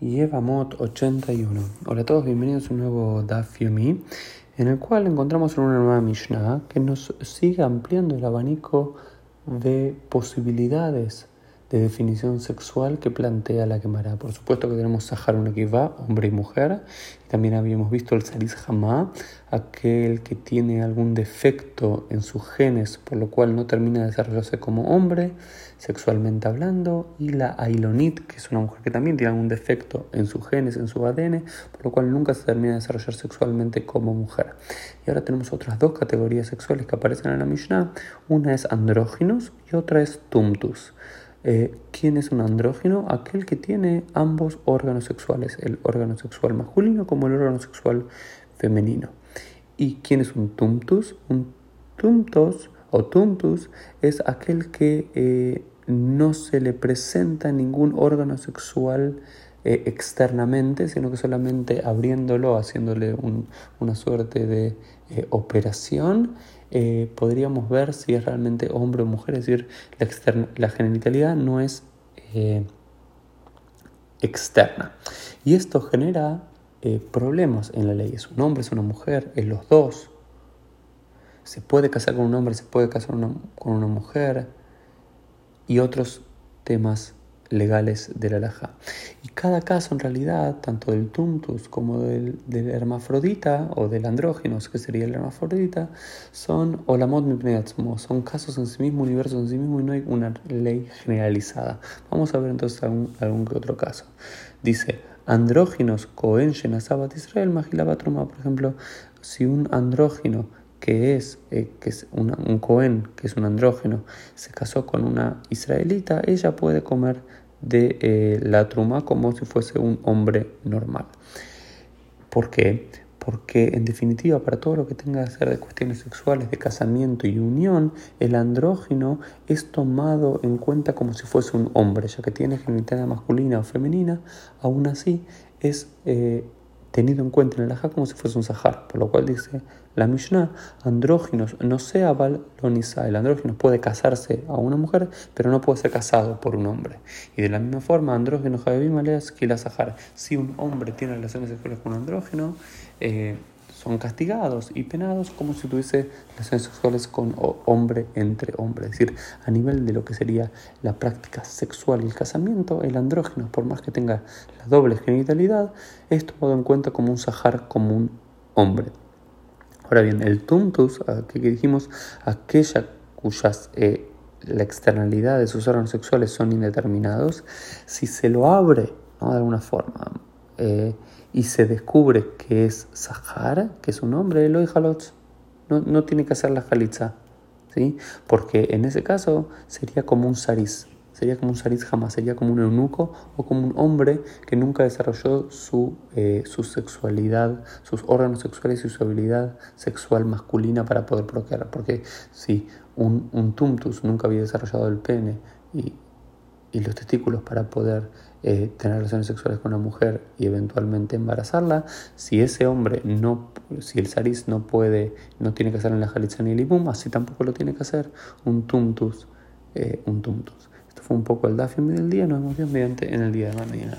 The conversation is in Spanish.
Yevamot 81. Hola a todos, bienvenidos a un nuevo Daf en el cual encontramos una nueva Mishnah que nos sigue ampliando el abanico de posibilidades de definición sexual que plantea la quemará. Por supuesto que tenemos Sahar va hombre y mujer. También habíamos visto el Saris Hamá, aquel que tiene algún defecto en sus genes, por lo cual no termina de desarrollarse como hombre, sexualmente hablando. Y la Ailonit, que es una mujer que también tiene algún defecto en sus genes, en su ADN, por lo cual nunca se termina de desarrollar sexualmente como mujer. Y ahora tenemos otras dos categorías sexuales que aparecen en la Mishnah. Una es andróginos y otra es tumtus. Eh, ¿Quién es un andrógeno? Aquel que tiene ambos órganos sexuales, el órgano sexual masculino como el órgano sexual femenino. ¿Y quién es un tumtus? Un tumtos o tumtus es aquel que eh, no se le presenta ningún órgano sexual eh, externamente, sino que solamente abriéndolo, haciéndole una suerte de operación, eh, podríamos ver si es realmente hombre o mujer, es decir, la, genitalidad no es eh, externa. Y esto genera eh, problemas en la ley. Es un hombre, es una mujer, es los dos. Se puede casar con un hombre, se puede casar con una mujer y otros temas legales de la laja. Y cada caso en realidad, tanto del tuntus como del, hermafrodita o del andrógenos, que sería el hermafrodita, son son casos en sí mismo, universos en sí mismo y no hay una ley generalizada. Vamos a ver entonces algún, algún que otro caso. Dice, andróginos cohen shenasabat Israel magilabatruma, por ejemplo, si un andrógino que es, eh, que es un Cohen, que es un andrógeno, se casó con una israelita, ella puede comer de eh, la truma como si fuese un hombre normal. ¿Por qué? Porque en definitiva para todo lo que tenga que ser de cuestiones sexuales, de casamiento y unión, el andrógeno es tomado en cuenta como si fuese un hombre, ya que tiene genitalidad masculina o femenina, aún así es eh, tenido en cuenta en el ajá como si fuese un sahar, por lo cual dice la Mishnah, andróginos no sea balonisa, el andrógino puede casarse a una mujer, pero no puede ser casado por un hombre. Y de la misma forma, andrógeno javim la sahar, si un hombre tiene relaciones sexuales con un andrógeno, eh, son castigados y penados como si tuviese relaciones sexuales con hombre entre hombre. Es decir, a nivel de lo que sería la práctica sexual y el casamiento, el andrógeno, por más que tenga la doble genitalidad, es tomado en cuenta como un sahar, como un hombre. Ahora bien, el tuntus, que dijimos, aquella cuyas eh, la externalidad de sus órganos sexuales son indeterminados, si se lo abre de alguna forma, eh, y se descubre que es Sahara, que es un hombre, Eloy Halotz, no, no tiene que hacer la jalitza, ¿sí? porque en ese caso sería como un saris, sería como un saris jamás, sería como un eunuco o como un hombre que nunca desarrolló su, eh, su sexualidad, sus órganos sexuales y su habilidad sexual masculina para poder procrear, porque si un, un tumtus nunca había desarrollado el pene y y los testículos para poder eh, tener relaciones sexuales con una mujer y eventualmente embarazarla, si ese hombre no, si el saris no puede, no tiene que hacer en la jalitza ni el ibum, así tampoco lo tiene que hacer un tumtus, eh, un tumtus. Esto fue un poco el dafim del día, nos vemos bien mediante en el día de mañana.